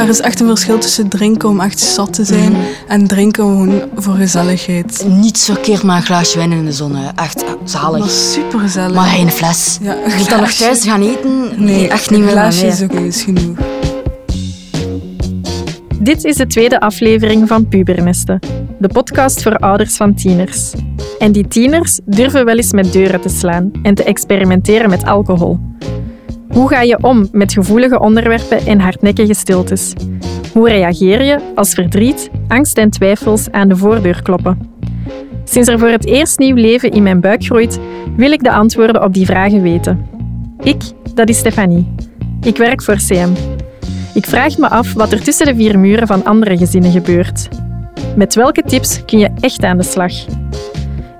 Er is echt een verschil tussen drinken om echt zat te zijn en drinken gewoon voor gezelligheid. Niets verkeerd maar een glaasje wijn in de zon. Echt zalig. Maar super gezellig. Maar geen fles. Ja, een Wil je dan nog glaasje. thuis gaan eten? Nee, echt niet een meer. glaasje met is oké, is genoeg. Dit is de tweede aflevering van Pubernesten, de podcast voor ouders van tieners. En die tieners durven wel eens met deuren te slaan en te experimenteren met alcohol. Hoe ga je om met gevoelige onderwerpen en hardnekkige stiltes? Hoe reageer je als verdriet, angst en twijfels aan de voordeur kloppen? Sinds er voor het eerst nieuw leven in mijn buik groeit, wil ik de antwoorden op die vragen weten. Ik, dat is Stefanie. Ik werk voor CM. Ik vraag me af wat er tussen de vier muren van andere gezinnen gebeurt. Met welke tips kun je echt aan de slag?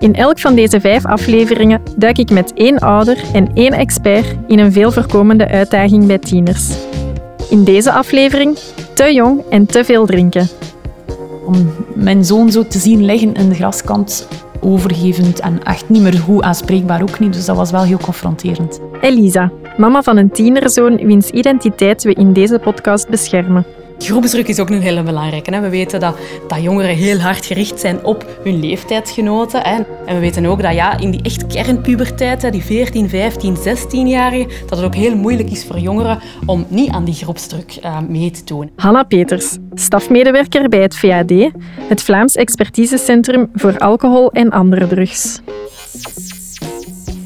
In elk van deze vijf afleveringen duik ik met één ouder en één expert in een veel voorkomende uitdaging bij tieners. In deze aflevering te jong en te veel drinken. om mijn zoon zo te zien liggen in de graskant, overgevend en echt niet meer goed aanspreekbaar ook niet. Dus dat was wel heel confronterend. Elisa, mama van een tienerzoon wiens identiteit we in deze podcast beschermen. Groepsdruk is ook een hele belangrijke. Hè. We weten dat, dat jongeren heel hard gericht zijn op hun leeftijdsgenoten. Hè. En we weten ook dat ja, in die echt kernpuberteit, hè, die 14, 15, 16-jarigen, dat het ook heel moeilijk is voor jongeren om niet aan die groepsdruk eh, mee te doen. Hanna Peters, stafmedewerker bij het VAD, het Vlaams Expertisecentrum voor Alcohol en Andere Drugs.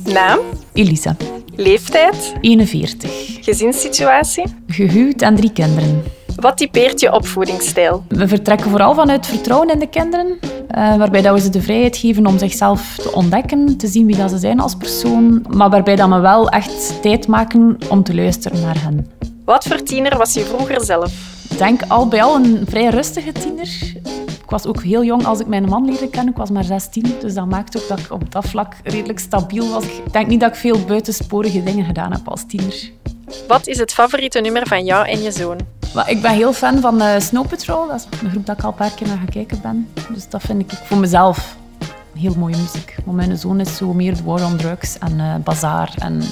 Naam, Elisa, leeftijd, 41, gezinssituatie. gehuwd en drie kinderen. Wat typeert je opvoedingsstijl? We vertrekken vooral vanuit vertrouwen in de kinderen, eh, waarbij dat we ze de vrijheid geven om zichzelf te ontdekken, te zien wie dat ze zijn als persoon, maar waarbij dat we wel echt tijd maken om te luisteren naar hen. Wat voor tiener was je vroeger zelf? Ik denk al bij al een vrij rustige tiener. Ik was ook heel jong als ik mijn man leerde kennen. Ik was maar 16, dus dat maakt ook dat ik op dat vlak redelijk stabiel was. Ik denk niet dat ik veel buitensporige dingen gedaan heb als tiener. Wat is het favoriete nummer van jou en je zoon? Ik ben heel fan van eh, Snow Patrol. Dat is een groep dat ik al een paar keer naar gaan kijken ben. Dus dat vind ik voor mezelf heel mooie muziek. Maar mijn zoon is zo meer war on drugs en eh bazaar. En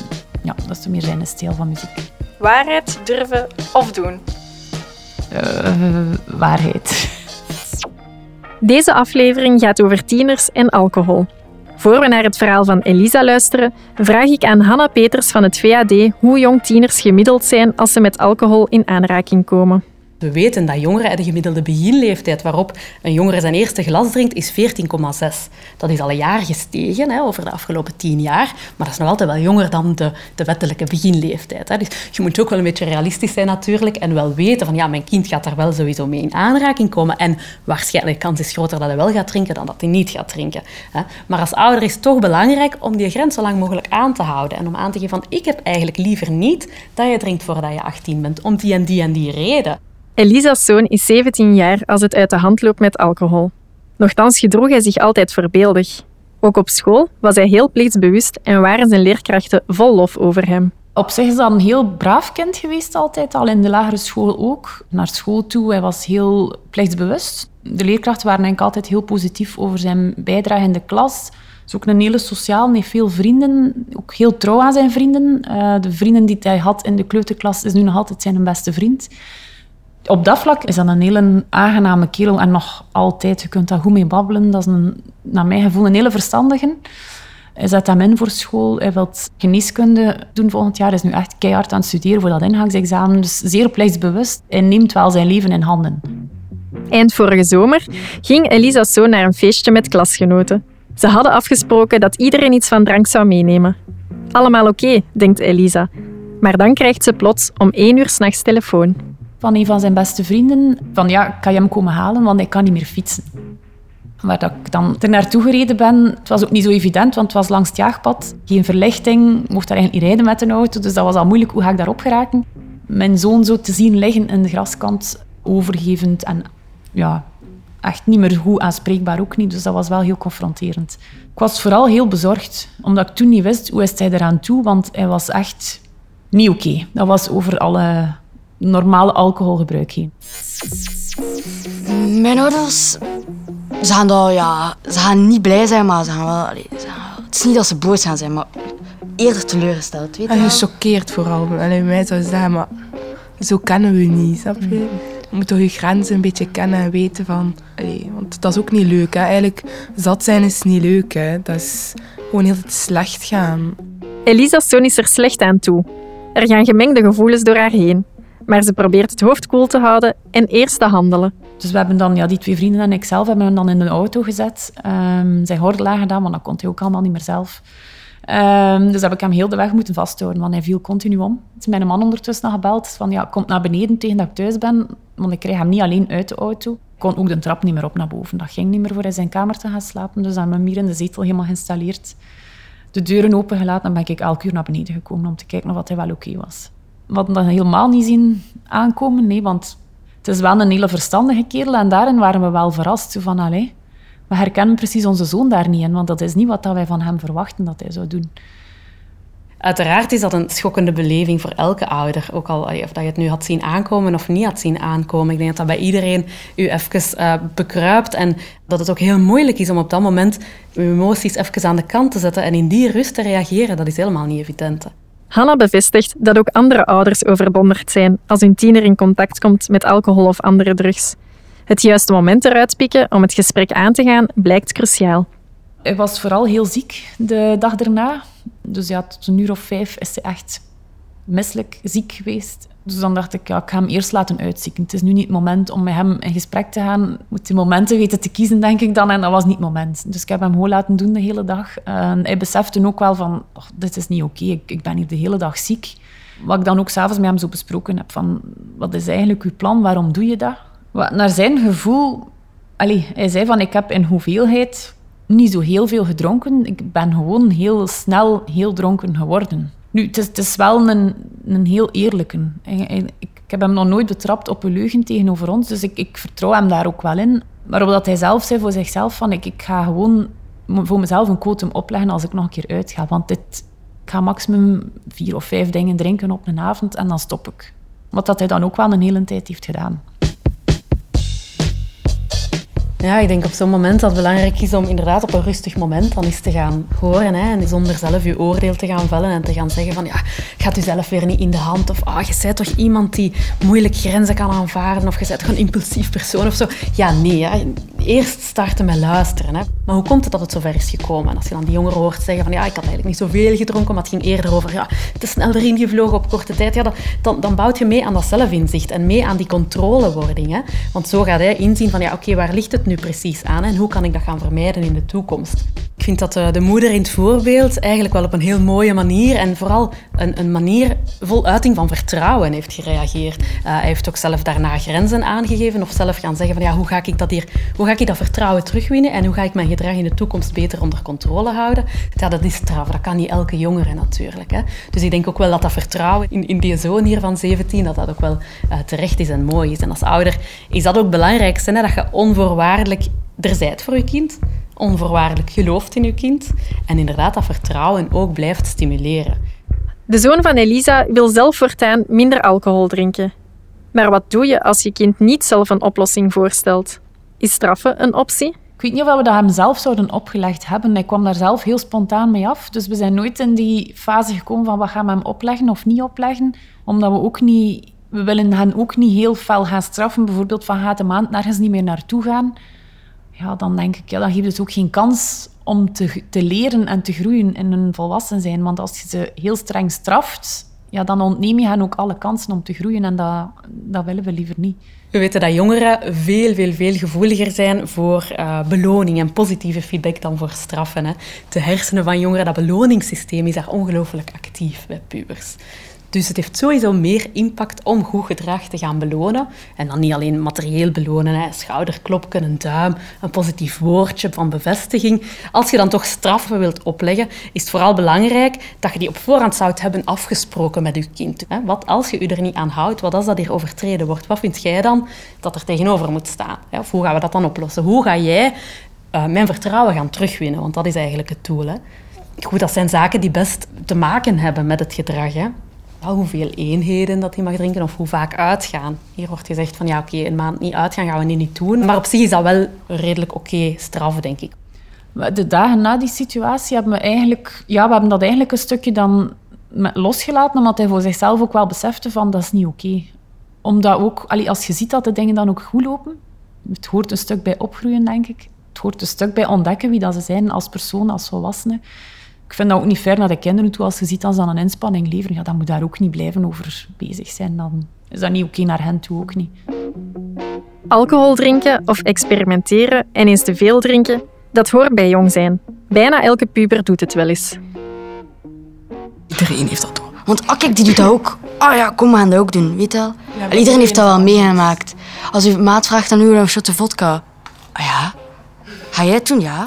ja, dat is zo meer zijn stijl van muziek. Waarheid, durven of doen? Eh, waarheid. Deze aflevering gaat over tieners en alcohol. Voor we naar het verhaal van Elisa luisteren, vraag ik aan Hanna Peters van het VAD hoe jong tieners gemiddeld zijn als ze met alcohol in aanraking komen. We weten dat jongeren, de gemiddelde beginleeftijd waarop een jongere zijn eerste glas drinkt, is 14,6. Dat is al een jaar gestegen hè, over de afgelopen tien jaar, maar dat is nog altijd wel jonger dan de, de wettelijke beginleeftijd. Hè. Dus je moet ook wel een beetje realistisch zijn natuurlijk en wel weten van ja, mijn kind gaat daar wel sowieso mee in aanraking komen en waarschijnlijk de kans is groter dat hij wel gaat drinken dan dat hij niet gaat drinken. Hè. Maar als ouder is het toch belangrijk om die grens zo lang mogelijk aan te houden en om aan te geven van ik heb eigenlijk liever niet dat je drinkt voordat je 18 bent, om die en die en die reden. Elisa's zoon is 17 jaar als het uit de hand loopt met alcohol. Nochtans gedroeg hij zich altijd voorbeeldig. Ook op school was hij heel plichtsbewust en waren zijn leerkrachten vol lof over hem. Op zich is dat een heel braaf kind geweest altijd, al in de lagere school ook. Naar school toe, hij was heel plichtsbewust. De leerkrachten waren eigenlijk altijd heel positief over zijn bijdrage in de klas. Hij is ook een hele sociaal, heeft veel vrienden, ook heel trouw aan zijn vrienden. Eh, de vrienden die hij had in de kleuterklas is nu nog altijd zijn beste vriend. Op dat vlak is dat een hele aangename kerel en nog altijd, je kunt daar goed mee babbelen. Dat is een, naar mijn gevoel een hele verstandige. Hij zet hem in voor school. Hij wil geneeskunde doen volgend jaar. Hij is nu echt keihard aan het studeren voor dat ingangsexamen. Dus zeer plichtsbewust. Hij neemt wel zijn leven in handen. Eind vorige zomer ging Elisa's zoon naar een feestje met klasgenoten. Ze hadden afgesproken dat iedereen iets van drank zou meenemen. Allemaal oké, denkt Elisa. Maar dan krijgt ze plots om één uur s'nachts telefoon. Van een van zijn beste vrienden. Van ja, kan je hem komen halen, want hij kan niet meer fietsen. Waar dat ik dan er naartoe gereden ben, het was ook niet zo evident, want het was langs het jaagpad. Geen verlichting, mocht daar eigenlijk niet rijden met een auto, dus dat was al moeilijk. Hoe ga ik daarop geraken? Mijn zoon zo te zien liggen in de graskant, overgevend en ja, echt niet meer goed aanspreekbaar ook niet. Dus dat was wel heel confronterend. Ik was vooral heel bezorgd, omdat ik toen niet wist hoe is hij eraan toe, want hij was echt niet oké. Dat was over alle normale alcoholgebruik heen. Mijn ouders, ze gaan, dat, ja, ze gaan niet blij zijn, maar ze gaan wel... allee, ze gaan- het is niet dat ze boos gaan zijn, maar eerder teleurgesteld. Weet je En gechoqueerd vooral. Alleen mij zou zeggen, maar zo kennen we niet, snap je? Je moet toch je grenzen een beetje kennen en weten van... Allee, want dat is ook niet leuk. Hè. Eigenlijk, zat zijn is niet leuk. Hè. Dat is gewoon heel het slecht gaan. Elisa's zoon is er slecht aan toe. Er gaan gemengde gevoelens door haar heen. Maar ze probeert het hoofd koel te houden en eerst te handelen. Dus we hebben dan, ja, die twee vrienden en ikzelf hebben hem dan in de auto gezet. Um, zijn gordel aangedaan, want dat kon hij ook allemaal niet meer zelf. Um, dus heb ik hem heel de weg moeten vasthouden, want hij viel continu om. is mijn man ondertussen gebeld van ja, kom naar beneden tegen dat ik thuis ben, want ik krijg hem niet alleen uit de auto. Ik kon ook de trap niet meer op naar boven. Dat ging niet meer voor in zijn kamer te gaan slapen, dus hebben we hem hier in de zetel helemaal geïnstalleerd. De deuren opengelaten en ben ik elke uur naar beneden gekomen om te kijken of hij wel oké was. We dat helemaal niet zien aankomen, nee, want het is wel een hele verstandige kerel en daarin waren we wel verrast. Van, allee, we herkennen precies onze zoon daar niet in, want dat is niet wat wij van hem verwachten dat hij zou doen. Uiteraard is dat een schokkende beleving voor elke ouder. Ook al of dat je het nu had zien aankomen of niet had zien aankomen. Ik denk dat dat bij iedereen u even uh, bekruipt. En dat het ook heel moeilijk is om op dat moment uw emoties even aan de kant te zetten en in die rust te reageren. Dat is helemaal niet evident. Hanna bevestigt dat ook andere ouders overdonderd zijn als hun tiener in contact komt met alcohol of andere drugs. Het juiste moment eruit pikken om het gesprek aan te gaan blijkt cruciaal. Hij was vooral heel ziek de dag erna. Dus ja, tot een uur of vijf is hij echt misselijk ziek geweest. Dus dan dacht ik, ja, ik ga hem eerst laten uitzieken. Het is nu niet het moment om met hem in gesprek te gaan. Moet die momenten weten te kiezen, denk ik dan. En dat was niet het moment. Dus ik heb hem gewoon laten doen de hele dag. Hij besefte ook wel van, oh, dit is niet oké. Ik, ik ben hier de hele dag ziek. Wat ik dan ook s'avonds met hem zo besproken heb, van, wat is eigenlijk uw plan? Waarom doe je dat? Wat, naar zijn gevoel... Allee, hij zei van, ik heb in hoeveelheid niet zo heel veel gedronken. Ik ben gewoon heel snel heel dronken geworden. Nu, het is, wel een, een heel eerlijke. Ik, ik, heb hem nog nooit betrapt op een leugen tegenover ons, dus ik, ik vertrouw hem daar ook wel in. Maar omdat hij zelf zei voor zichzelf van ik, ik ga gewoon voor mezelf een quotum opleggen als ik nog een keer uitga. Want dit, ik ga maximum vier of vijf dingen drinken op een avond en dan stop ik. Wat dat hij dan ook wel een hele tijd heeft gedaan. Ja, ik denk op zo'n moment dat het belangrijk is om inderdaad op een rustig moment dan eens te gaan horen. Hè, en zonder zelf je oordeel te gaan vellen en te gaan zeggen van ja, gaat u zelf weer niet in de hand. Of ah, je bent toch iemand die moeilijk grenzen kan aanvaarden. Of je bent toch een impulsief persoon of zo. Ja, nee. Hè. Eerst starten met luisteren. Hè. Maar hoe komt het dat het zover is gekomen? En als je dan die jongen hoort zeggen van ja, ik had eigenlijk niet zoveel gedronken, maar het ging eerder over ja, te snel erin gevlogen op korte tijd. Ja, dan, dan bouwt je mee aan dat zelfinzicht en mee aan die controlewording. Hè. Want zo gaat hij inzien van ja, oké, waar ligt het nu? Precies aan en hoe kan ik dat gaan vermijden in de toekomst? Ik vind dat de moeder in het voorbeeld eigenlijk wel op een heel mooie manier en vooral een, een manier vol uiting van vertrouwen heeft gereageerd. Uh, hij heeft ook zelf daarna grenzen aangegeven of zelf gaan zeggen van ja, hoe ga ik dat hier, hoe ga ik dat vertrouwen terugwinnen en hoe ga ik mijn gedrag in de toekomst beter onder controle houden? Ja, dat is straf. Dat kan niet elke jongere natuurlijk. Hè. Dus ik denk ook wel dat dat vertrouwen in, in die zoon hier van 17, dat dat ook wel uh, terecht is en mooi is. En als ouder is dat ook belangrijk, hè, dat je onvoorwaardelijk er zijt voor je kind onvoorwaardelijk gelooft in je kind en inderdaad dat vertrouwen ook blijft stimuleren. De zoon van Elisa wil zelf voortaan minder alcohol drinken. Maar wat doe je als je kind niet zelf een oplossing voorstelt? Is straffen een optie? Ik weet niet of we dat hem zelf zouden opgelegd hebben. Hij kwam daar zelf heel spontaan mee af. Dus we zijn nooit in die fase gekomen van wat gaan we hem opleggen of niet opleggen. Omdat we ook niet... We willen hen ook niet heel fel gaan straffen. Bijvoorbeeld van gaat de maand nergens niet meer naartoe gaan ja, dan denk ik, ja, dan geeft het ook geen kans om te, te leren en te groeien in een volwassen zijn. Want als je ze heel streng straft, ja, dan ontneem je hen ook alle kansen om te groeien. En dat, dat willen we liever niet. We weten dat jongeren veel, veel, veel gevoeliger zijn voor uh, beloning en positieve feedback dan voor straffen. Hè. De hersenen van jongeren, dat beloningssysteem, is daar ongelooflijk actief bij pubers. Dus het heeft sowieso meer impact om goed gedrag te gaan belonen. En dan niet alleen materieel belonen, hè. schouderklopken, een duim, een positief woordje van bevestiging. Als je dan toch straffen wilt opleggen, is het vooral belangrijk dat je die op voorhand zou hebben afgesproken met je kind. Hè. Wat als je je er niet aan houdt, wat als dat hier overtreden wordt? Wat vind jij dan dat er tegenover moet staan? Of hoe gaan we dat dan oplossen? Hoe ga jij uh, mijn vertrouwen gaan terugwinnen? Want dat is eigenlijk het doel. Hè. Goed, dat zijn zaken die best te maken hebben met het gedrag. Hè hoeveel eenheden dat hij mag drinken of hoe vaak uitgaan. Hier wordt gezegd van ja, oké, een maand niet uitgaan gaan we niet doen. Maar op zich is dat wel redelijk oké straf, denk ik. De dagen na die situatie hebben we eigenlijk... Ja, we hebben dat eigenlijk een stukje dan losgelaten, omdat hij voor zichzelf ook wel besefte van dat is niet oké. Omdat ook, als je ziet dat de dingen dan ook goed lopen, het hoort een stuk bij opgroeien, denk ik. Het hoort een stuk bij ontdekken wie dat ze zijn als persoon, als volwassenen. Ik vind dat ook niet fair naar de kinderen toe. Als je ziet dat ze dan een inspanning leveren, ja, dan moet daar ook niet blijven over bezig zijn. Dan is dat niet oké naar hen toe, ook niet. Alcohol drinken of experimenteren en eens te veel drinken, dat hoort bij jong zijn. Bijna elke puber doet het wel eens. Iedereen heeft dat door. Want ah, kijk, die doet dat ook. Ah ja, kom, we gaan dat ook doen, weet je wel. En iedereen heeft dat wel meegemaakt. Als uw maat vraagt, dan doen we een vodka. Ah ja? Ga jij het doen? Ja.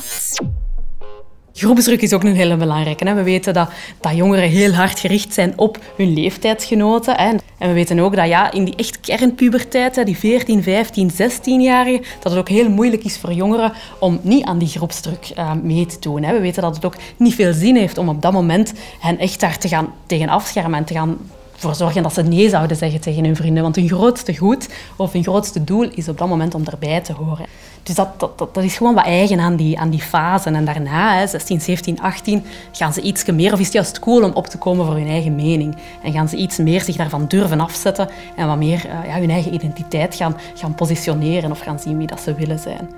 Groepsdruk is ook een hele belangrijke. We weten dat, dat jongeren heel hard gericht zijn op hun leeftijdsgenoten. En we weten ook dat ja, in die echt kernpuberteit, die 14, 15, 16-jarigen, dat het ook heel moeilijk is voor jongeren om niet aan die groepsdruk uh, mee te doen. We weten dat het ook niet veel zin heeft om op dat moment hen echt daar te gaan tegen afschermen en te gaan voor zorgen dat ze nee zouden zeggen tegen hun vrienden. Want hun grootste goed of hun grootste doel is op dat moment om erbij te horen. Dus dat, dat, dat, is gewoon wat eigen aan die, aan die fase. En daarna, hè, 16, 17, 18, gaan ze iets meer, of is het juist cool om op te komen voor hun eigen mening. En gaan ze iets meer zich daarvan durven afzetten en wat meer uh, ja, hun eigen identiteit gaan, gaan positioneren of gaan zien wie dat ze willen zijn.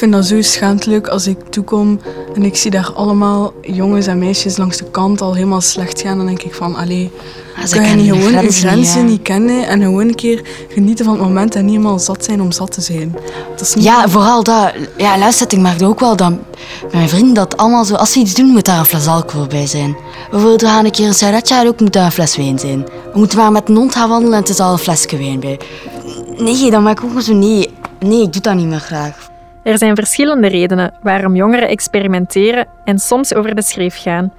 Ik vind dat zo schaamtelijk als ik toekom en ik zie daar allemaal jongens en meisjes langs de kant al helemaal slecht gaan. Dan denk ik van, allee, Ah, kan je niet gewoon je grenzen niet, niet kennen en gewoon een keer genieten van het moment en niet helemaal zat zijn om zat te zijn. Dat is niet... Ja, vooral dat. Ja, luister, ik merk ook wel dat met mijn vrienden dat allemaal zo... Als ze iets doen, moet daar een fles alcohol bij zijn. Bijvoorbeeld, we gaan een keer een sigaretje halen, ook moet daar een fles wijn zijn. We moeten maar met een hond gaan wandelen en het is al een flesje wijn bij. Nee, dan maak ik ook zo... Nee, nee, ik doe dat niet meer graag. Er zijn verschillende redenen waarom jongeren experimenteren en soms over de schreef gaan.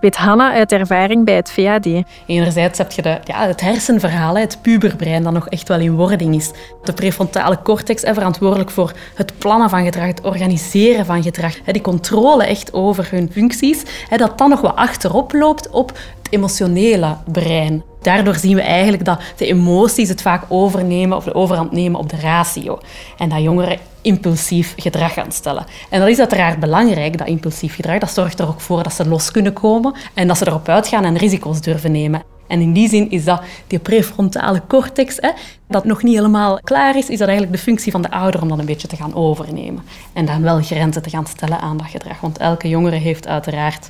Weet Hanna uit ervaring bij het VAD. Enerzijds heb je de, ja, het hersenverhaal, het puberbrein, dat nog echt wel in wording is. De prefrontale cortex, verantwoordelijk voor het plannen van gedrag, het organiseren van gedrag, die controle echt over hun functies, dat dan nog wat achterop loopt op het emotionele brein. Daardoor zien we eigenlijk dat de emoties het vaak overnemen of de overhand nemen op de ratio. En dat jongeren impulsief gedrag gaan stellen. En dat is uiteraard belangrijk, dat impulsief gedrag. Dat zorgt er ook voor dat ze los kunnen komen en dat ze erop uitgaan en risico's durven nemen. En in die zin is dat die prefrontale cortex, hè, dat nog niet helemaal klaar is, is dat eigenlijk de functie van de ouder om dat een beetje te gaan overnemen. En dan wel grenzen te gaan stellen aan dat gedrag. Want elke jongere heeft uiteraard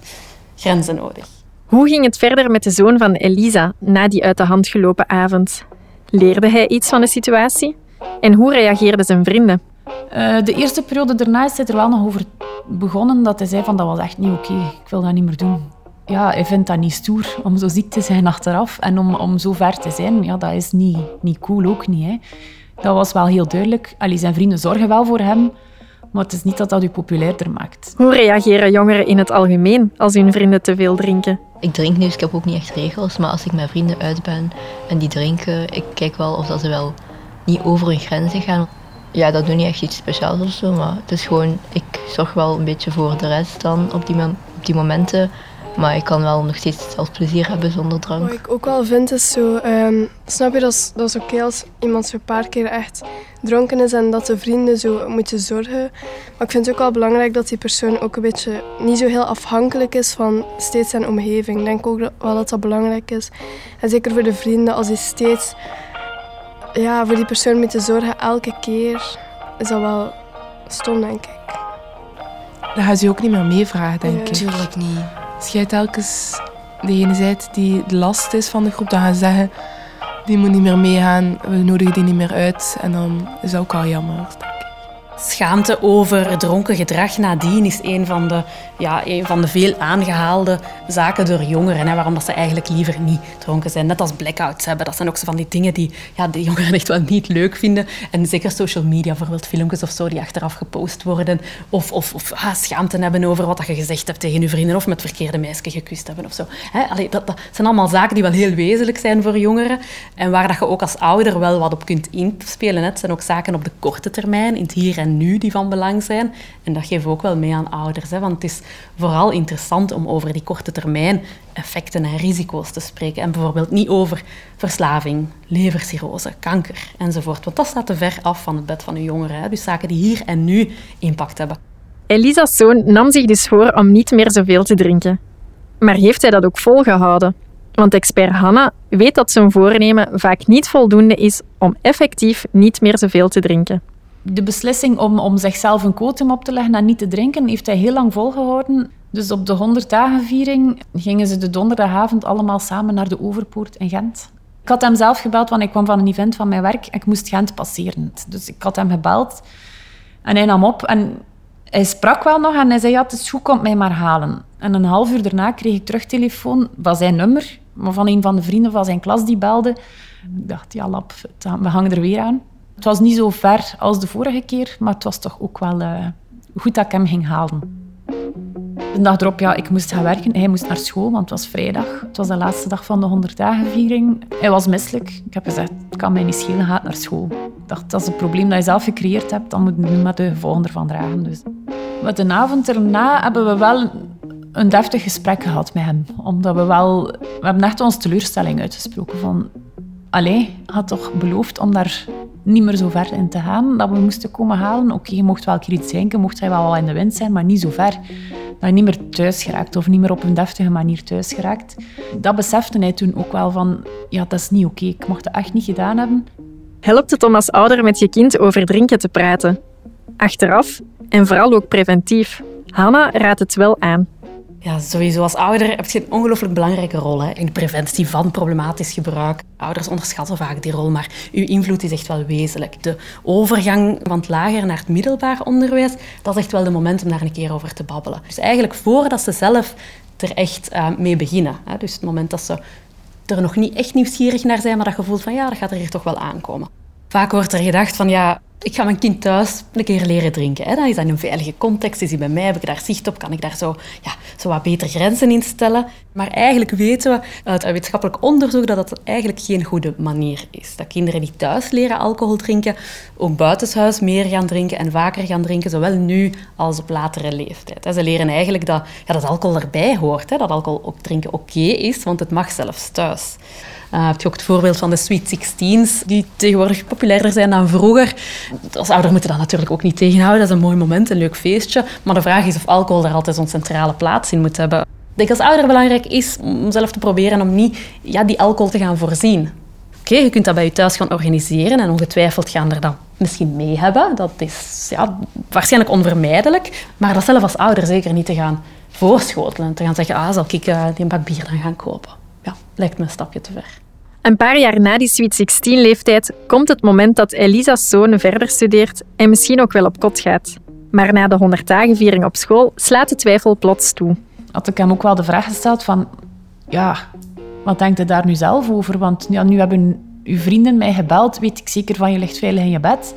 grenzen nodig. Hoe ging het verder met de zoon van Elisa na die uit de hand gelopen avond? Leerde hij iets van de situatie? En hoe reageerden zijn vrienden? Uh, de eerste periode daarna is hij er wel nog over begonnen dat hij zei van dat was echt niet oké, ik wil dat niet meer doen. Ja, hij vindt dat niet stoer om zo ziek te zijn achteraf en om, om zo ver te zijn. Ja, dat is niet, niet cool, ook niet. Hè. Dat was wel heel duidelijk. Allee, zijn vrienden zorgen wel voor hem, maar het is niet dat dat u populairder maakt. Hoe reageren jongeren in het algemeen als hun vrienden te veel drinken? Ik drink nu, dus ik heb ook niet echt regels, maar als ik met vrienden uit ben en die drinken, ik kijk wel of dat ze wel niet over hun grenzen gaan. Ja, dat doe niet echt iets speciaals of zo, maar het is gewoon, ik zorg wel een beetje voor de rest dan op die, op die momenten. Maar ik kan wel nog steeds zelf plezier hebben zonder drank. Wat ik ook wel vind is zo, um, snap je, dat is, dat is oké als iemand zo'n paar keer echt dronken is en dat de vrienden zo moeten zorgen. Maar ik vind het ook wel belangrijk dat die persoon ook een beetje niet zo heel afhankelijk is van steeds zijn omgeving. Ik denk ook wel dat dat belangrijk is. En zeker voor de vrienden, als die steeds ja, voor die persoon moeten zorgen elke keer, is dat wel stom, denk ik. Dan gaan ze je ook niet meer meevragen, denk ik. Natuurlijk niet. Als jij telkens degene bent die de last is van de groep, dan gaan ze zeggen, die moet niet meer meegaan, we nodigen die niet meer uit. En dan is dat ook al jammer, denk ik. Schaamte over dronken gedrag nadien is een van de, ja, een van de veel aangehaalde zaken door jongeren. Waarom dat ze eigenlijk liever niet dronken zijn. Net als blackouts hebben. Dat zijn ook zo van die dingen die ja, de jongeren echt wel niet leuk vinden. En zeker social media, bijvoorbeeld filmpjes of zo, die achteraf gepost worden. Of, of, of ah, schaamte hebben over wat je gezegd hebt tegen je vrienden. Of met verkeerde meisje gekust hebben of zo. Hè, allee, dat, dat zijn allemaal zaken die wel heel wezenlijk zijn voor jongeren. En waar dat je ook als ouder wel wat op kunt inspelen. Het zijn ook zaken op de korte termijn, in het hier en nu die van belang zijn. En dat geven we ook wel mee aan ouders. Hè, want het is vooral interessant om over die korte termijn effecten en risico's te spreken. En bijvoorbeeld niet over verslaving, levercirrose, kanker enzovoort. Want dat staat te ver af van het bed van uw jongeren. Hè. Dus zaken die hier en nu impact hebben. Elisa's zoon nam zich dus voor om niet meer zoveel te drinken. Maar heeft hij dat ook volgehouden? Want expert Hanna weet dat zijn voornemen vaak niet voldoende is om effectief niet meer zoveel te drinken. De beslissing om, om zichzelf een quotum op te leggen en niet te drinken, heeft hij heel lang volgehouden. Dus op de 100 dagenviering gingen ze de donderdagavond allemaal samen naar de Overpoort in Gent. Ik had hem zelf gebeld, want ik kwam van een event van mijn werk. Ik moest Gent passeren. Dus ik had hem gebeld en hij nam op. En hij sprak wel nog en hij zei, ja, het is goed, komt mij maar halen. En een half uur daarna kreeg ik terug telefoon van zijn nummer, maar van een van de vrienden van zijn klas die belde. Ik dacht, ja, lap, we hangen er weer aan. Het was niet zo ver als de vorige keer, maar het was toch ook wel uh, goed dat ik hem ging halen. De dag erop, ja, ik moest gaan werken. Hij moest naar school, want het was vrijdag. Het was de laatste dag van de 100 dagenviering. Hij was misselijk. Ik heb gezegd, het kan mij niet schelen, ga naar school. Ik dacht, dat is het probleem dat je zelf gecreëerd hebt, dan moet je nu met de gevolgen ervan dragen. Dus. Met de avond erna hebben we wel een deftig gesprek gehad met hem. Omdat we wel... We hebben echt onze teleurstelling uitgesproken van... Allee, had toch beloofd om daar niet meer zo ver in te gaan, dat we moesten komen halen. Oké, je mocht wel iets drinken, mocht hij wel in de wind zijn, maar niet zo ver dat je niet meer thuis geraakt of niet meer op een deftige manier thuis geraakt. Dat besefte hij toen ook wel van, ja, dat is niet oké, ik mocht het echt niet gedaan hebben. Helpt het om als ouder met je kind over drinken te praten? Achteraf en vooral ook preventief. Hanna raadt het wel aan. Ja, sowieso als ouder heb je een ongelooflijk belangrijke rol hè, in de preventie van problematisch gebruik. Ouders onderschatten vaak die rol, maar uw invloed is echt wel wezenlijk. De overgang van het lager naar het middelbaar onderwijs, dat is echt wel de moment om daar een keer over te babbelen. Dus eigenlijk voordat ze zelf er echt uh, mee beginnen. Hè, dus het moment dat ze er nog niet echt nieuwsgierig naar zijn, maar dat gevoel van ja, dat gaat er hier toch wel aankomen. Vaak wordt er gedacht van ja, ik ga mijn kind thuis een keer leren drinken. Hè. Dan is dat in een veilige context, is hij bij mij, heb ik daar zicht op, kan ik daar zo, ja, zo wat beter grenzen in stellen. Maar eigenlijk weten we uit wetenschappelijk onderzoek dat dat eigenlijk geen goede manier is. Dat kinderen die thuis leren alcohol drinken, ook buitenshuis meer gaan drinken en vaker gaan drinken, zowel nu als op latere leeftijd. Ze leren eigenlijk dat, ja, dat alcohol erbij hoort, hè, dat alcohol ook drinken oké is, want het mag zelfs thuis. Uh, heb je ook het voorbeeld van de Sweet Sixteens, die tegenwoordig populairder zijn dan vroeger. Als ouder moeten dat natuurlijk ook niet tegenhouden. Dat is een mooi moment, een leuk feestje. Maar de vraag is of alcohol daar altijd zo'n centrale plaats in moet hebben. Ik denk als ouder belangrijk is om zelf te proberen om niet ja, die alcohol te gaan voorzien. Oké, je kunt dat bij je thuis gaan organiseren en ongetwijfeld gaan er dan misschien mee hebben. Dat is ja, waarschijnlijk onvermijdelijk. Maar dat zelf als ouder zeker niet te gaan voorschotelen. Te gaan zeggen, ah, zal ik uh, die een bak bier dan gaan kopen? Ja, lijkt me een stapje te ver. Een paar jaar na die Sweet 16-leeftijd komt het moment dat Elisa's zoon verder studeert en misschien ook wel op kot gaat. Maar na de 100 dagenviering op school slaat de twijfel plots toe. Had ik hem ook wel de vraag gesteld van... Ja, wat denkt u daar nu zelf over? Want ja, nu hebben uw vrienden mij gebeld. Weet ik zeker van je ligt veilig in je bed.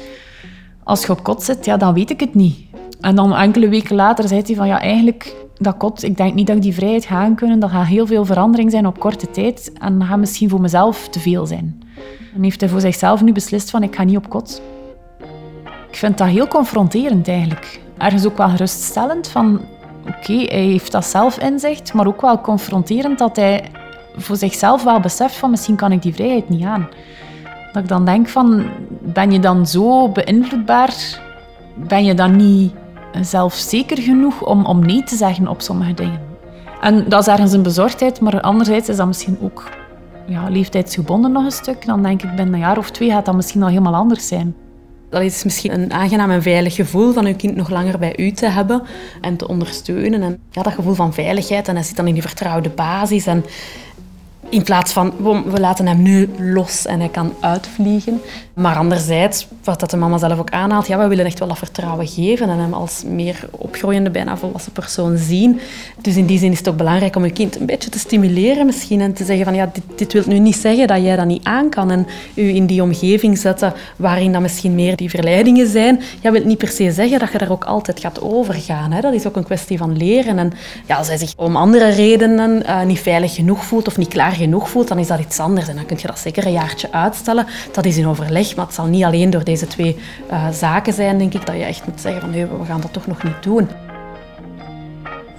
Als je op kot zit, ja, dan weet ik het niet. En dan enkele weken later zei hij van... Ja, eigenlijk dat kot, ik denk niet dat ik die vrijheid ga kunnen. Dat gaat heel veel verandering zijn op korte tijd. En dat gaat misschien voor mezelf te veel zijn. En heeft hij voor zichzelf nu beslist van, ik ga niet op kot. Ik vind dat heel confronterend eigenlijk. Ergens ook wel geruststellend van, oké, hij heeft dat zelf inzicht, maar ook wel confronterend dat hij voor zichzelf wel beseft van, misschien kan ik die vrijheid niet aan. Dat ik dan denk van, ben je dan zo beïnvloedbaar? Ben je dan niet zelfzeker genoeg om, om nee te zeggen op sommige dingen. En dat is ergens een bezorgdheid, maar anderzijds is dat misschien ook ja, leeftijdsgebonden nog een stuk. Dan denk ik, binnen een jaar of twee gaat dat misschien al helemaal anders zijn. Dat is misschien een aangenaam en veilig gevoel van uw kind nog langer bij u te hebben en te ondersteunen. En ja, dat gevoel van veiligheid, en hij zit dan in die vertrouwde basis. En in plaats van, we laten hem nu los en hij kan uitvliegen. Maar anderzijds, wat dat de mama zelf ook aanhaalt, ja, we willen echt wel dat vertrouwen geven en hem als meer opgroeiende, bijna volwassen persoon zien. Dus in die zin is het ook belangrijk om je kind een beetje te stimuleren misschien en te zeggen van, ja, dit, dit wil nu niet zeggen dat jij dat niet aan kan en u in die omgeving zetten waarin dan misschien meer die verleidingen zijn. Ja, wil niet per se zeggen dat je daar ook altijd gaat overgaan. Hè. Dat is ook een kwestie van leren. En ja, als hij zich om andere redenen uh, niet veilig genoeg voelt of niet klaar genoeg voelt, dan is dat iets anders. En dan kun je dat zeker een jaartje uitstellen. Dat is in overleg, maar het zal niet alleen door deze twee uh, zaken zijn, denk ik, dat je echt moet zeggen van nee, we gaan dat toch nog niet doen.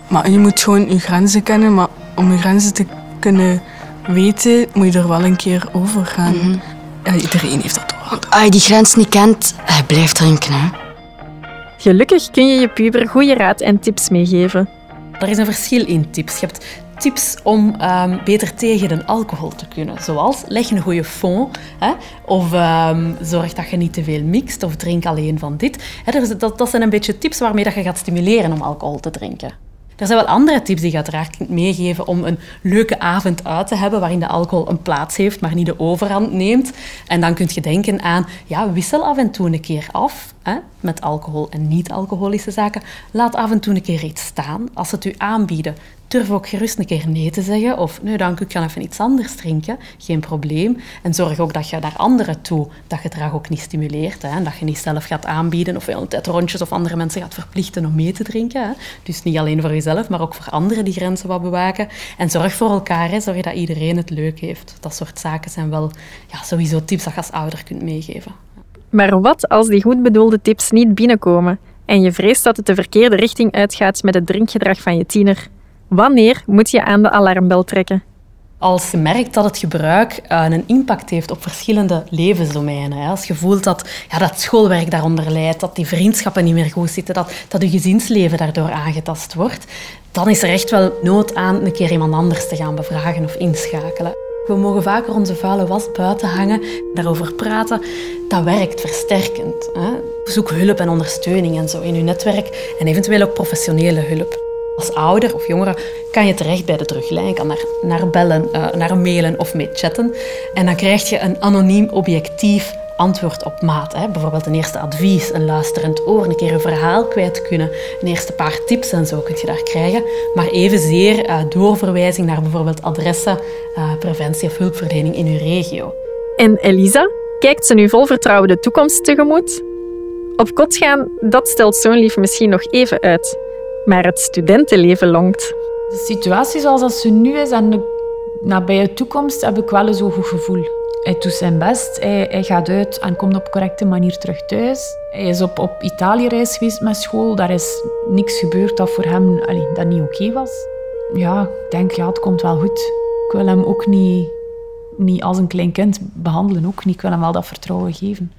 Maar je moet gewoon je grenzen kennen, maar om je grenzen te kunnen weten, moet je er wel een keer over gaan. Mm -hmm. ja, iedereen heeft dat toch. Als je die grens niet kent, hij blijft drinken. Hè? Gelukkig kun je je puber goede raad en tips meegeven. Er is een verschil in tips. Je hebt tips om ehm, beter tegen de alcohol te kunnen. Zoals leg een goede fond, hè, of ehm, zorg dat je niet te veel mixt, of drink alleen van dit. Hè, dat, dat zijn een beetje tips waarmee dat je gaat stimuleren om alcohol te drinken. Er zijn wel andere tips die je uiteraard kunt meegeven om een leuke avond uit te hebben waarin de alcohol een plaats heeft, maar niet de overhand neemt. En dan kun je denken aan, ja, wissel af en toe een keer af hè, met alcohol en niet-alcoholische zaken. Laat af en toe een keer iets staan. Als ze het u aanbieden, durf ook gerust een keer nee te zeggen. Of nee, dank ik kan even iets anders drinken. Geen probleem. En zorg ook dat je daar anderen toe dat gedrag ook niet stimuleert. Hè, en dat je niet zelf gaat aanbieden of je tijd rondjes of andere mensen gaat verplichten om mee te drinken. Hè. Dus niet alleen voor jezelf, maar ook voor anderen die grenzen wat bewaken. En zorg voor elkaar. Hè. Zorg dat iedereen het leuk heeft. Dat soort zaken zijn wel ja, sowieso tips dat je als ouder kunt meegeven. Maar wat als die goed bedoelde tips niet binnenkomen en je vreest dat het de verkeerde richting uitgaat met het drinkgedrag van je tiener? Wanneer moet je aan de alarmbel trekken? Als je merkt dat het gebruik uh, een impact heeft op verschillende levensdomeinen. Als je voelt dat, ja, dat schoolwerk daaronder leidt, dat die vriendschappen niet meer goed zitten, dat, dat je gezinsleven daardoor aangetast wordt, dan is er echt wel nood aan een keer iemand anders te gaan bevragen of inschakelen. We mogen vaker onze vuile was buiten hangen, daarover praten. Dat werkt versterkend. Hè. Zoek hulp en ondersteuning en zo in je netwerk en eventueel ook professionele hulp. Als ouder of jongere kan je terecht bij de teruglijn. Je kan naar, naar bellen, uh, naar mailen of mee chatten. En dan krijg je een anoniem objectief antwoord op maat. Hè. Bijvoorbeeld een eerste advies, een luisterend oor, een keer een verhaal kwijt kunnen, een eerste paar tips en zo kun je daar krijgen. Maar evenzeer uh, doorverwijzing naar bijvoorbeeld adressen, uh, preventie of hulpverlening in uw regio. En Elisa, kijkt ze nu vol vertrouwen de toekomst tegemoet? Op kot gaan, dat stelt zo'n lief misschien nog even uit. Maar het studentenleven longt. De situatie zoals dat ze nu is en de nabije toekomst heb ik wel een zo goed gevoel. Hij doet zijn best, hij, hij, gaat uit en komt op correcte manier terug thuis. Hij is op, op Italië-reis geweest met school. Daar is niks gebeurd dat voor hem allee, dat niet oké was. Ja, ik denk, ja, het komt wel goed. Ik wil hem ook niet, niet als een klein kind behandelen. Ook niet. Ik wil hem wel dat vertrouwen geven.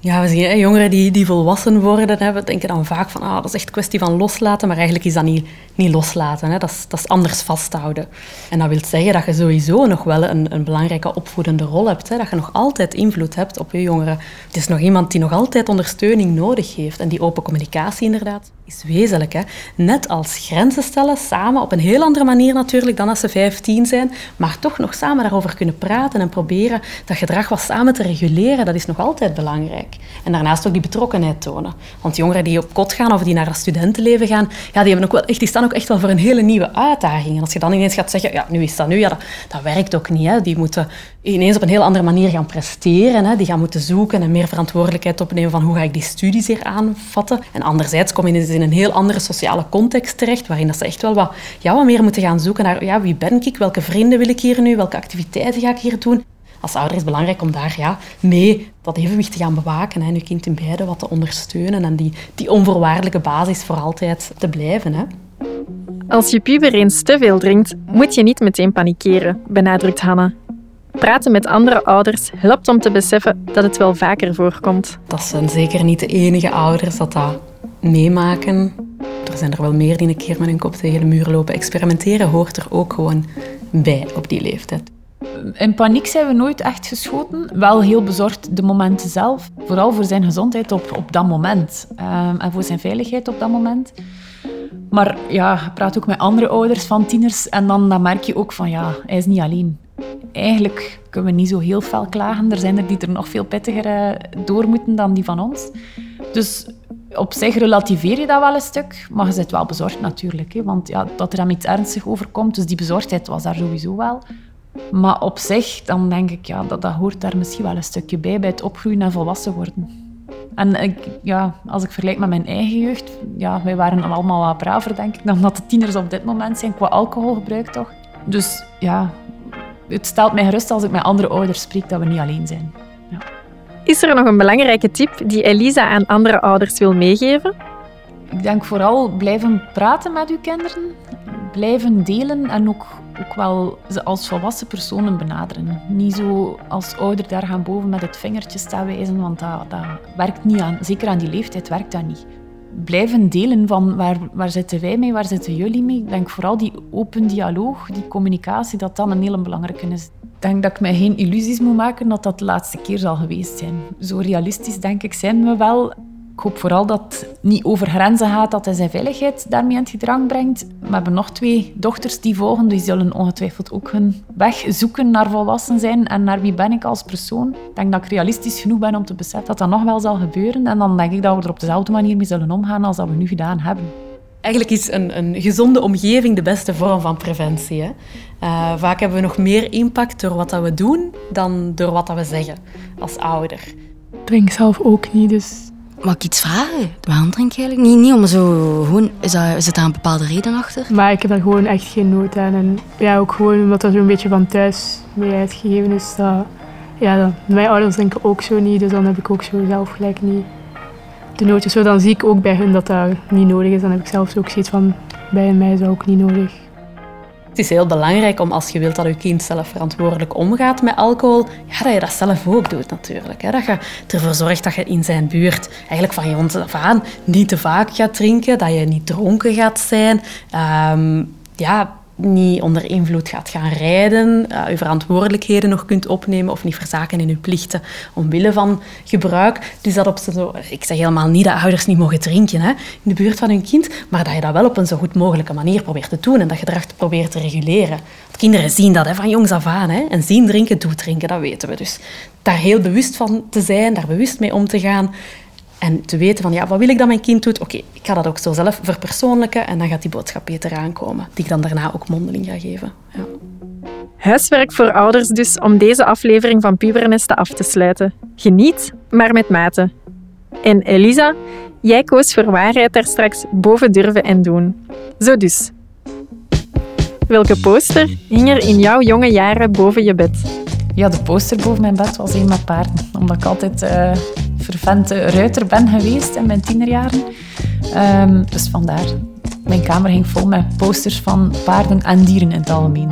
Ja, we zien jongeren die, die volwassen worden, hè, we denken dan vaak van ah, dat is echt een kwestie van loslaten, maar eigenlijk is dat niet, niet loslaten. Hè. Dat, is, dat is anders vasthouden. En dat wil zeggen dat je sowieso nog wel een, een belangrijke opvoedende rol hebt. Hè. Dat je nog altijd invloed hebt op je jongeren. Het is nog iemand die nog altijd ondersteuning nodig heeft. En die open communicatie inderdaad is wezenlijk. Hè. Net als grenzen stellen, samen op een heel andere manier natuurlijk dan als ze 15 zijn, maar toch nog samen daarover kunnen praten en proberen dat gedrag wat samen te reguleren, dat is nog altijd belangrijk. En daarnaast ook die betrokkenheid tonen. Want jongeren die op kot gaan of die naar het studentenleven gaan, ja, die, hebben ook wel echt, die staan ook echt wel voor een hele nieuwe uitdaging. En als je dan ineens gaat zeggen, ja, nu is dat nu, ja, dat, werkt ook niet. Hè. Die moeten ineens op een heel andere manier gaan presteren. Hè. Die gaan moeten zoeken en meer verantwoordelijkheid opnemen van hoe ga ik die studies hier aanvatten. En anderzijds kom je in een heel andere sociale context terecht, waarin dat ze echt wel wat, ja, wat meer moeten gaan zoeken naar ja, wie ben ik, welke vrienden wil ik hier nu, welke activiteiten ga ik hier doen. Als ouder is het belangrijk om daar ja, mee dat evenwicht te gaan bewaken en je kind in beide wat te ondersteunen en die, die onvoorwaardelijke basis voor altijd te blijven. Hè. Als je puber eens te veel drinkt, moet je niet meteen panikeren, benadrukt Hanna. Praten met andere ouders helpt om te beseffen dat het wel vaker voorkomt. Dat zijn zeker niet de enige ouders dat dat meemaken. Er zijn er wel meer die een keer met hun kop tegen de muur lopen. Experimenteren hoort er ook gewoon bij op die leeftijd. In paniek zijn we nooit echt geschoten. Wel heel bezorgd de momenten zelf. Vooral voor zijn gezondheid op, op dat moment. Um, en voor zijn veiligheid op dat moment. Maar ja, praat ook met andere ouders van tieners. En dan, dan merk je ook van ja, hij is niet alleen. Eigenlijk kunnen we niet zo heel fel klagen. Er zijn er die er nog veel pittiger eh, door moeten dan die van ons. Dus op zich relativeer je dat wel een stuk, maar je bent wel bezorgd natuurlijk. Hè? Want ja, dat er hem iets ernstig overkomt, dus die bezorgdheid was daar sowieso wel. Maar op zich, dan denk ik, ja, dat, dat hoort daar misschien wel een stukje bij, bij het opgroeien en volwassen worden. En ik, ja, als ik vergelijk met mijn eigen jeugd, ja, wij waren allemaal wat braver, denk ik, dan dat de tieners op dit moment zijn qua alcoholgebruik, toch? Dus ja, het stelt mij gerust als ik met andere ouders spreek dat we niet alleen zijn. Is er nog een belangrijke tip die Elisa aan andere ouders wil meegeven? Ik denk vooral blijven praten met uw kinderen, blijven delen en ook, ook wel ze als volwassen personen benaderen. Niet zo als ouder daar gaan boven met het vingertje staan wijzen, want dat, dat werkt niet aan. Zeker aan die leeftijd werkt dat niet. Blijven delen van waar, waar zitten wij mee, waar zitten jullie mee. Ik denk vooral die open dialoog, die communicatie, dat dat een hele belangrijke is. Ik denk dat ik mij geen illusies moet maken dat dat de laatste keer zal geweest zijn. Zo realistisch denk ik zijn we wel. Ik hoop vooral dat het niet over grenzen gaat, dat hij zijn veiligheid daarmee in het gedrang brengt. We hebben nog twee dochters die volgen, die zullen ongetwijfeld ook hun weg zoeken naar volwassen zijn en naar wie ben ik als persoon. Ik denk dat ik realistisch genoeg ben om te beseffen dat dat nog wel zal gebeuren. En dan denk ik dat we er op dezelfde manier mee zullen omgaan als dat we nu gedaan hebben. Eigenlijk is een, een gezonde omgeving de beste vorm van preventie. Hè? Uh, vaak hebben we nog meer impact door wat dat we doen dan door wat dat we zeggen als ouder. Drink zelf ook niet, dus Mag ik iets vragen? Waarom drink je eigenlijk niet? Niet om zo gewoon... Is, dat, zit daar een bepaalde reden achter? Maar ik heb daar gewoon echt geen nood aan. En ja, ook gewoon omdat dat zo'n beetje van thuis mee uitgegeven is. Dat, ja, mijn ouders drinken ook zo niet, dus dan heb ik ook zo zelf gelijk niet de nood. Dus zo, dan zie ik ook bij hun dat dat niet nodig is. Dan heb ik zelfs ook zoiets van, bij mij is dat ook niet nodig. Het is heel belangrijk om als je wilt dat je kind zelf verantwoordelijk omgaat met alcohol, ja, dat je dat zelf ook doet natuurlijk. Hè. Dat je ervoor zorgt dat je in zijn buurt eigenlijk van jongs af aan niet te vaak gaat drinken, dat je niet dronken gaat zijn. Um, ja, niet onder invloed gaat gaan rijden, uh, je verantwoordelijkheden nog kunt opnemen of niet verzaken in je plichten omwille van gebruik. Dus dat op zo, ik zeg helemaal niet dat ouders niet mogen drinken hè, in de buurt van hun kind, maar dat je dat wel op een zo goed mogelijke manier probeert te doen en dat gedrag probeert te reguleren. Want kinderen zien dat hè, van jongs af aan hè, en zien drinken, doet drinken, dat weten we. Dus daar heel bewust van te zijn, daar bewust mee om te gaan en te weten van, ja, wat wil ik dat mijn kind doet? Oké, ik ga dat ook zo zelf verpersoonlijken en dan gaat die boodschap beter aankomen, die ik dan daarna ook mondeling ga geven. Ja. Huiswerk voor ouders dus om deze aflevering van Pubernesten af te sluiten. Geniet, maar met mate. En Elisa, jij koos voor waarheid daar straks boven durven en doen. Zo dus. Welke poster hing er in jouw jonge jaren boven je bed? Ja, de poster boven mijn bed was een met paarden. Omdat ik altijd uh, vervente ruiter ben geweest in mijn tienerjaren. Um, dus vandaar. Mijn kamer ging vol met posters van paarden en dieren in het algemeen.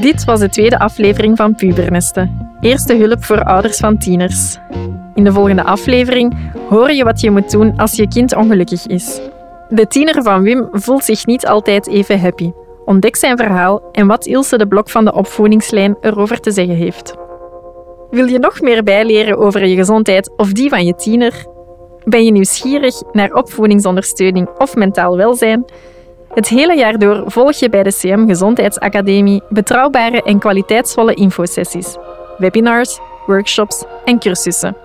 Dit was de tweede aflevering van Pubernesten. Eerste hulp voor ouders van tieners. In de volgende aflevering hoor je wat je moet doen als je kind ongelukkig is. De tiener van Wim voelt zich niet altijd even happy. Ontdek zijn verhaal en wat Ilse de Blok van de opvoedingslijn erover te zeggen heeft. Wil je nog meer bijleren over je gezondheid of die van je tiener? Ben je nieuwsgierig naar opvoedingsondersteuning of mentaal welzijn? Het hele jaar door volg je bij de CM Gezondheidsacademie betrouwbare en kwaliteitsvolle infosessies, webinars, workshops en cursussen.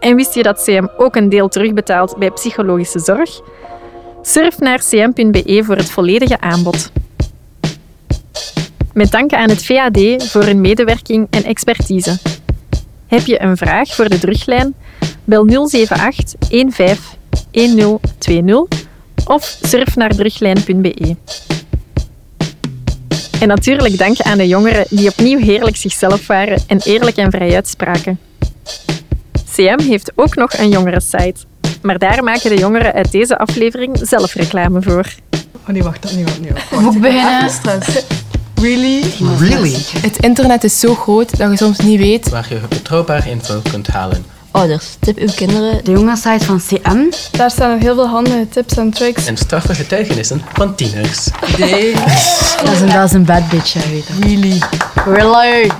En wist je dat CM ook een deel terugbetaalt bij psychologische zorg? Surf naar cm.be voor het volledige aanbod. Met dank aan het VAD voor hun medewerking en expertise. Heb je een vraag voor de druglijn? Bel 078 15 1020 of surf naar druglijn.be. En natuurlijk dank aan de jongeren die opnieuw heerlijk zichzelf waren en eerlijk en vrij uitspraken. CM heeft ook nog een jongerensite, maar daar maken de jongeren uit deze aflevering zelf reclame voor. Oh nee, wacht, nee, wacht, nee, wacht. Really? Really? Het internet is zo groot dat je soms niet weet Waar je betrouwbare info kunt halen. Ouders, tip uw kinderen. De jongenssite van CM. Daar staan nog heel veel handige tips en tricks. En straffe getuigenissen van tieners. Nee. dat, is een, dat is een bad bitch, hè, weet. Really? Really?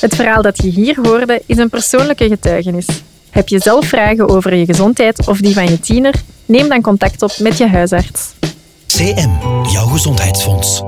Het verhaal dat je hier hoorde is een persoonlijke getuigenis. Heb je zelf vragen over je gezondheid of die van je tiener? Neem dan contact op met je huisarts. CM, jouw gezondheidsfonds.